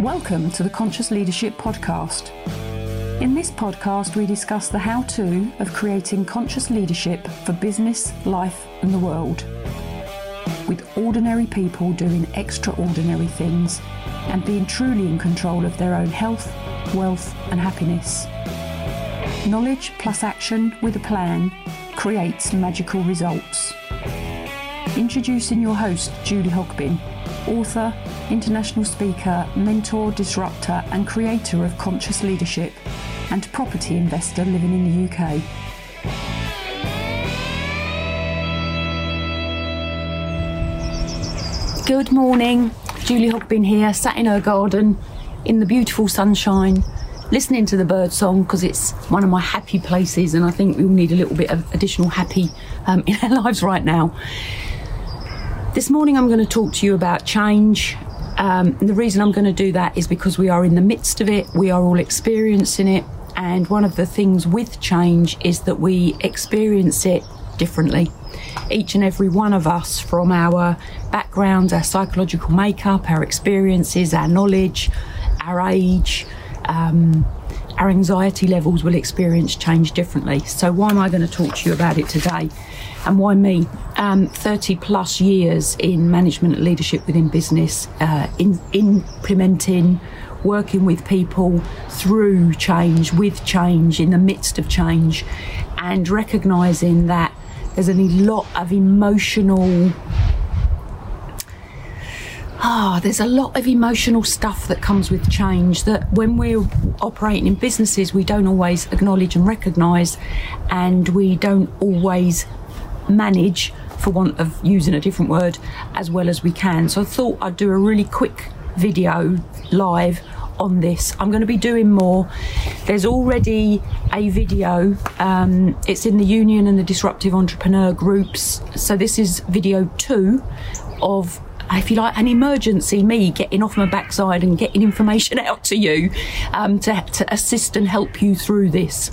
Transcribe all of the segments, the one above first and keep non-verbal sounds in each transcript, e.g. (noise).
Welcome to the Conscious Leadership Podcast. In this podcast, we discuss the how to of creating conscious leadership for business, life, and the world. With ordinary people doing extraordinary things and being truly in control of their own health, wealth, and happiness. Knowledge plus action with a plan creates magical results. Introducing your host, Julie Hogbin, author, international speaker, mentor, disruptor, and creator of conscious leadership, and property investor living in the UK. Good morning, Julie Hogbin here, sat in her garden in the beautiful sunshine, listening to the bird song because it's one of my happy places, and I think we all need a little bit of additional happy um, (laughs) in our lives right now. This morning, I'm going to talk to you about change. Um, the reason I'm going to do that is because we are in the midst of it, we are all experiencing it, and one of the things with change is that we experience it differently each and every one of us from our backgrounds, our psychological makeup, our experiences, our knowledge, our age, um, our anxiety levels will experience change differently. So, why am I going to talk to you about it today? And why me? Um, 30 plus years in management and leadership within business, uh, in, implementing, working with people through change, with change, in the midst of change, and recognizing that there's a lot of emotional ah, there's a lot of emotional stuff that comes with change that when we're operating in businesses, we don't always acknowledge and recognise, and we don't always manage, for want of using a different word, as well as we can. So I thought I'd do a really quick video live on this. I'm going to be doing more. There's already a video. Um, it's in the Union and the Disruptive Entrepreneur groups. So this is video two of if you like, an emergency me getting off my backside and getting information (laughs) out to you um, to, to assist and help you through this.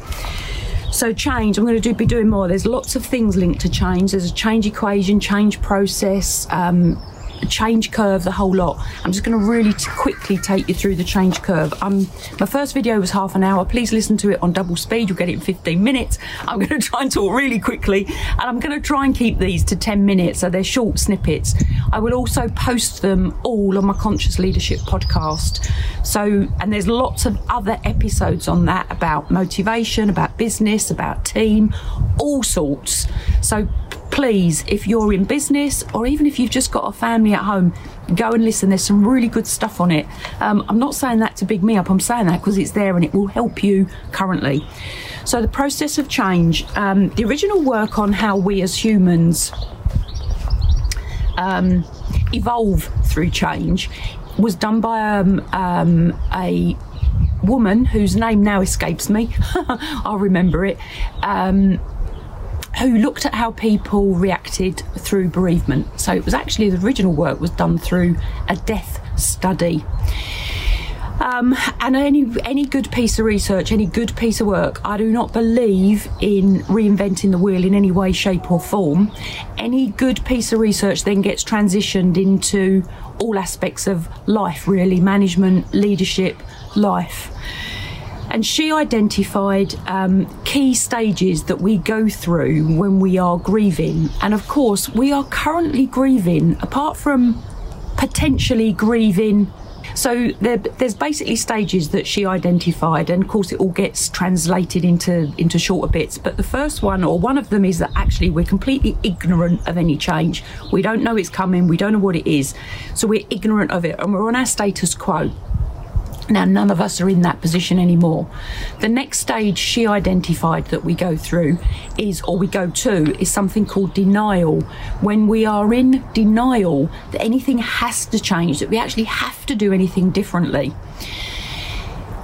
So change, I'm going to do, be doing more. There's lots of things linked to change. There's a change equation, change process, um, change curve, the whole lot. I'm just going to really t- quickly take you through the change curve. Um, my first video was half an hour. Please listen to it on double speed. You'll get it in 15 minutes. I'm going to try and talk really quickly, and I'm going to try and keep these to 10 minutes, so they're short snippets. I will also post them all on my Conscious Leadership podcast. So, and there's lots of other episodes on that about motivation, about business, about team, all sorts. So please, if you're in business or even if you've just got a family at home, go and listen. There's some really good stuff on it. Um, I'm not saying that to big me up, I'm saying that because it's there and it will help you currently. So, the process of change, um, the original work on how we as humans um, evolve through change was done by um, um, a woman whose name now escapes me. (laughs) I'll remember it. Um, who looked at how people reacted through bereavement. So it was actually the original work was done through a death study. Um, and any any good piece of research, any good piece of work, I do not believe in reinventing the wheel in any way, shape, or form. Any good piece of research then gets transitioned into all aspects of life, really management, leadership, life and she identified um, key stages that we go through when we are grieving. And of course, we are currently grieving, apart from potentially grieving. So there, there's basically stages that she identified, and of course it all gets translated into into shorter bits. But the first one, or one of them, is that actually we're completely ignorant of any change. We don't know it's coming. We don't know what it is, so we're ignorant of it, and we're on our status quo. Now, none of us are in that position anymore. The next stage she identified that we go through is, or we go to, is something called denial. When we are in denial that anything has to change, that we actually have to do anything differently.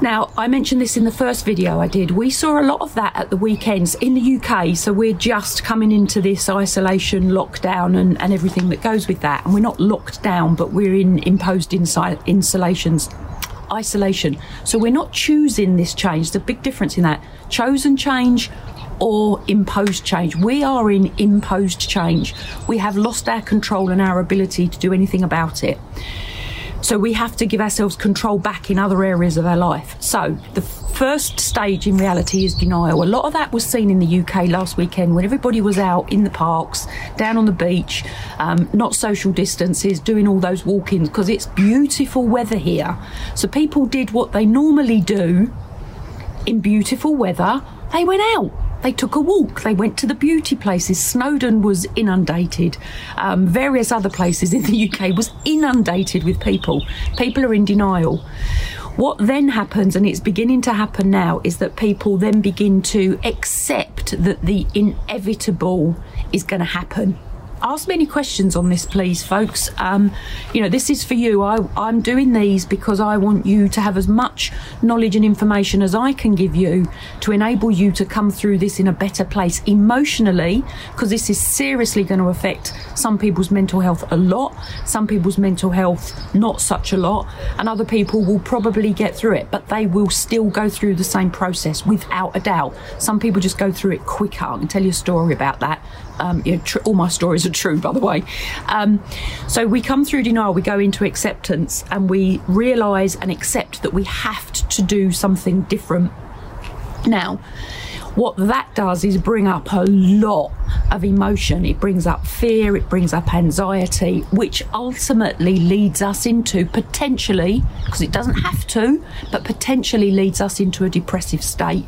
Now, I mentioned this in the first video I did. We saw a lot of that at the weekends in the UK. So we're just coming into this isolation, lockdown, and, and everything that goes with that. And we're not locked down, but we're in imposed insi- insulations isolation. So we're not choosing this change. The big difference in that. Chosen change or imposed change. We are in imposed change. We have lost our control and our ability to do anything about it. So we have to give ourselves control back in other areas of our life. So the first stage in reality is denial. A lot of that was seen in the UK last weekend when everybody was out in the parks, down on the beach, um, not social distances, doing all those walk ins because it's beautiful weather here. So people did what they normally do in beautiful weather. They went out they took a walk. They went to the beauty places. Snowdon was inundated. Um, various other places in the UK was inundated with people. People are in denial. What then happens, and it's beginning to happen now, is that people then begin to accept that the inevitable is going to happen ask me any questions on this, please, folks. Um, you know, this is for you. I, I'm doing these because I want you to have as much knowledge and information as I can give you to enable you to come through this in a better place emotionally, because this is seriously going to affect some people's mental health a lot, some people's mental health not such a lot, and other people will probably get through it, but they will still go through the same process without a doubt. Some people just go through it quicker. I can tell you a story about that. Um, tr- all my stories are true, by the way. Um, so we come through denial, we go into acceptance, and we realise and accept that we have to do something different. Now, what that does is bring up a lot of emotion. It brings up fear, it brings up anxiety, which ultimately leads us into potentially, because it doesn't have to, but potentially leads us into a depressive state.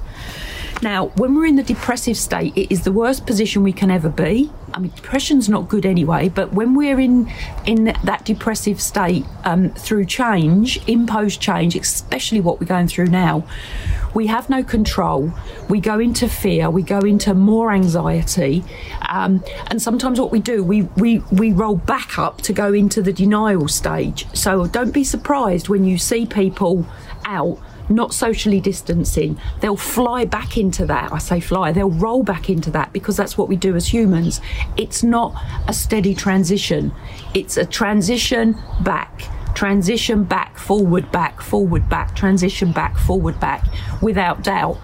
Now, when we're in the depressive state, it is the worst position we can ever be. I mean, depression's not good anyway, but when we're in in that depressive state um, through change, imposed change, especially what we're going through now, we have no control. We go into fear. We go into more anxiety, um, and sometimes what we do, we we we roll back up to go into the denial stage. So don't be surprised when you see people out not socially distancing, they'll fly back into that. I say fly, they'll roll back into that because that's what we do as humans. It's not a steady transition, it's a transition back. Transition back, forward, back, forward, back, transition back, forward, back, without doubt.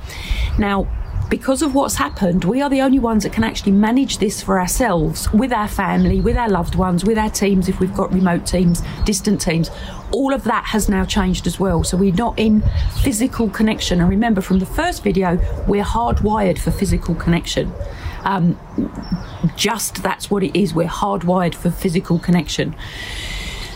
Now, because of what's happened, we are the only ones that can actually manage this for ourselves, with our family, with our loved ones, with our teams, if we've got remote teams, distant teams. All of that has now changed as well. So we're not in physical connection. And remember from the first video, we're hardwired for physical connection. Um, just that's what it is. We're hardwired for physical connection.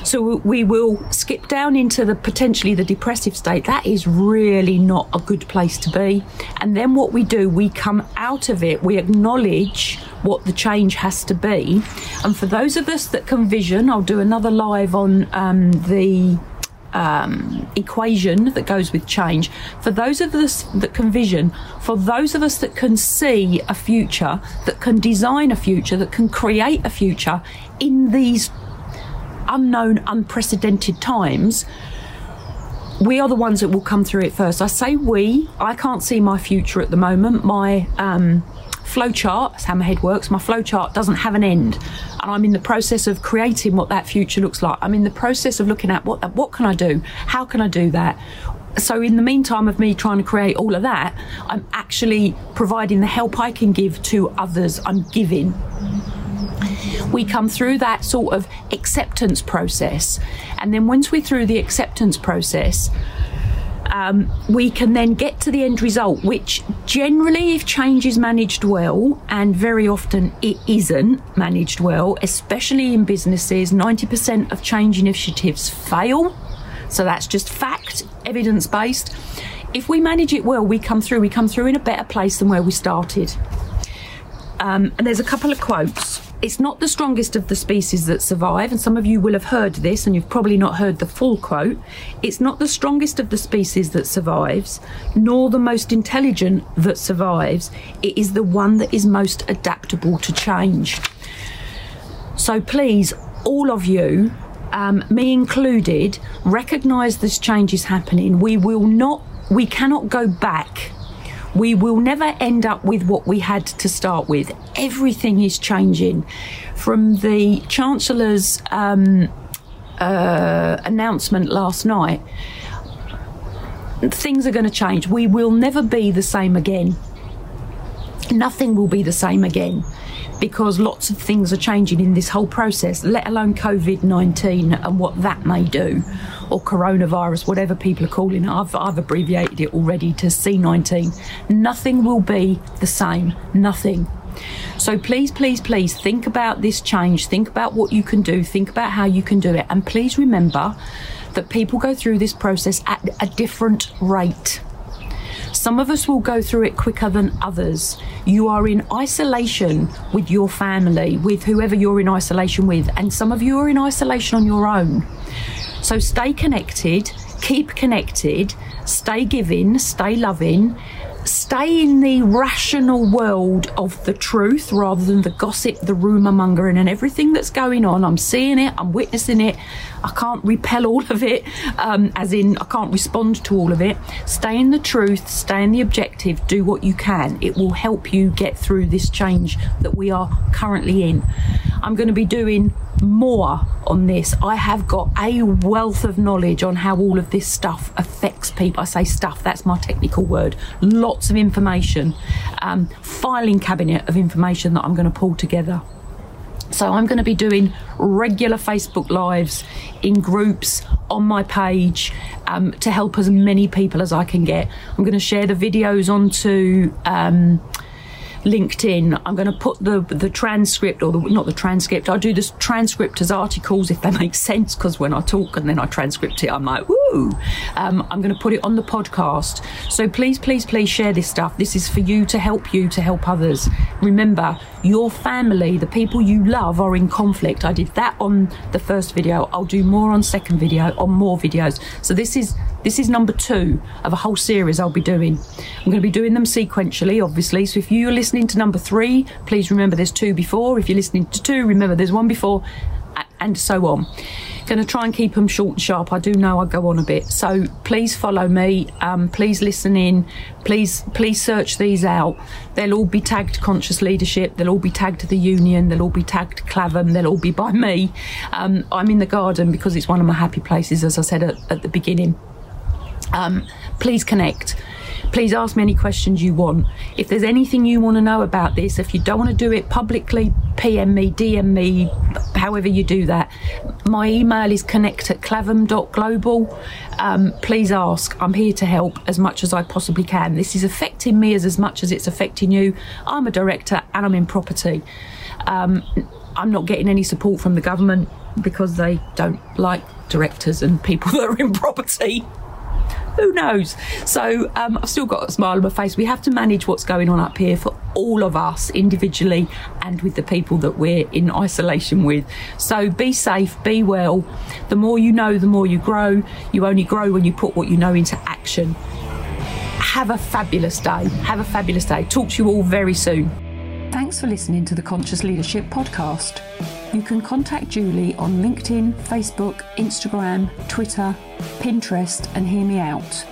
So we will skip down into the potentially the depressive state. That is really not a good place to be. And then what we do, we come out of it, we acknowledge what the change has to be. And for those of us that can vision, I'll do another live on um, the um, equation that goes with change. For those of us that can vision, for those of us that can see a future, that can design a future, that can create a future in these unknown, unprecedented times, we are the ones that will come through it first. I say we, I can't see my future at the moment. My um, flow chart, that's how my head works, my flow chart doesn't have an end. And I'm in the process of creating what that future looks like. I'm in the process of looking at what what can I do? How can I do that? So in the meantime of me trying to create all of that, I'm actually providing the help I can give to others. I'm giving we come through that sort of acceptance process. And then once we're through the acceptance process, um, we can then get to the end result, which generally, if change is managed well, and very often it isn't managed well, especially in businesses, 90% of change initiatives fail. So that's just fact, evidence based. If we manage it well, we come through, we come through in a better place than where we started. Um, and there's a couple of quotes it's not the strongest of the species that survive, and some of you will have heard this, and you've probably not heard the full quote. It's not the strongest of the species that survives, nor the most intelligent that survives. It is the one that is most adaptable to change. So please, all of you, um, me included, recognise this change is happening. We will not, we cannot go back we will never end up with what we had to start with. Everything is changing. From the Chancellor's um, uh, announcement last night, things are going to change. We will never be the same again. Nothing will be the same again because lots of things are changing in this whole process, let alone COVID 19 and what that may do, or coronavirus, whatever people are calling it. I've, I've abbreviated it already to C19. Nothing will be the same. Nothing. So please, please, please think about this change. Think about what you can do. Think about how you can do it. And please remember that people go through this process at a different rate. Some of us will go through it quicker than others. You are in isolation with your family, with whoever you're in isolation with, and some of you are in isolation on your own. So stay connected, keep connected, stay giving, stay loving, stay in the rational world of the truth rather than the gossip, the rumour mongering, and everything that's going on. I'm seeing it, I'm witnessing it. I can't repel all of it, um, as in, I can't respond to all of it. Stay in the truth, stay in the objective, do what you can. It will help you get through this change that we are currently in. I'm going to be doing more on this. I have got a wealth of knowledge on how all of this stuff affects people. I say stuff, that's my technical word. Lots of information, um, filing cabinet of information that I'm going to pull together. So I'm going to be doing regular Facebook Lives in groups on my page um, to help as many people as I can get. I'm going to share the videos onto. Um, LinkedIn. I'm going to put the the transcript or the, not the transcript. I do this transcript as articles if they make sense because when I talk and then I transcript it, I'm like, woo. Um, I'm going to put it on the podcast. So please, please, please share this stuff. This is for you to help you to help others. Remember, your family, the people you love, are in conflict. I did that on the first video. I'll do more on second video, on more videos. So this is this is number two of a whole series I'll be doing. I'm going to be doing them sequentially, obviously. So if you're listening to number three, please remember there's two before. If you're listening to two, remember there's one before, and so on. Going to try and keep them short and sharp. I do know I go on a bit, so please follow me. Um, please listen in. Please, please search these out. They'll all be tagged Conscious Leadership. They'll all be tagged the Union. They'll all be tagged Clavum. They'll all be by me. Um, I'm in the garden because it's one of my happy places, as I said at, at the beginning. Um, please connect. Please ask me any questions you want. If there's anything you want to know about this, if you don't want to do it publicly, PM me, DM me, however you do that. My email is connect at clavum.global. Um, please ask. I'm here to help as much as I possibly can. This is affecting me as, as much as it's affecting you. I'm a director and I'm in property. Um, I'm not getting any support from the government because they don't like directors and people (laughs) that are in property who knows? So um, I've still got a smile on my face. We have to manage what's going on up here for all of us individually and with the people that we're in isolation with. So be safe, be well. The more you know, the more you grow. You only grow when you put what you know into action. Have a fabulous day. Have a fabulous day. Talk to you all very soon. Thanks for listening to the Conscious Leadership Podcast. You can contact Julie on LinkedIn, Facebook, Instagram, Twitter, Pinterest, and hear me out.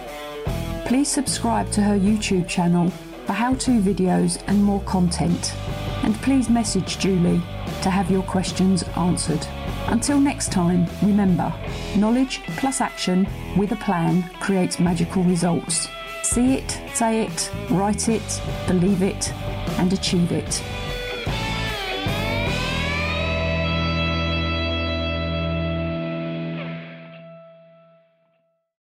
Please subscribe to her YouTube channel for how to videos and more content. And please message Julie to have your questions answered. Until next time, remember knowledge plus action with a plan creates magical results. See it, say it, write it, believe it, and achieve it.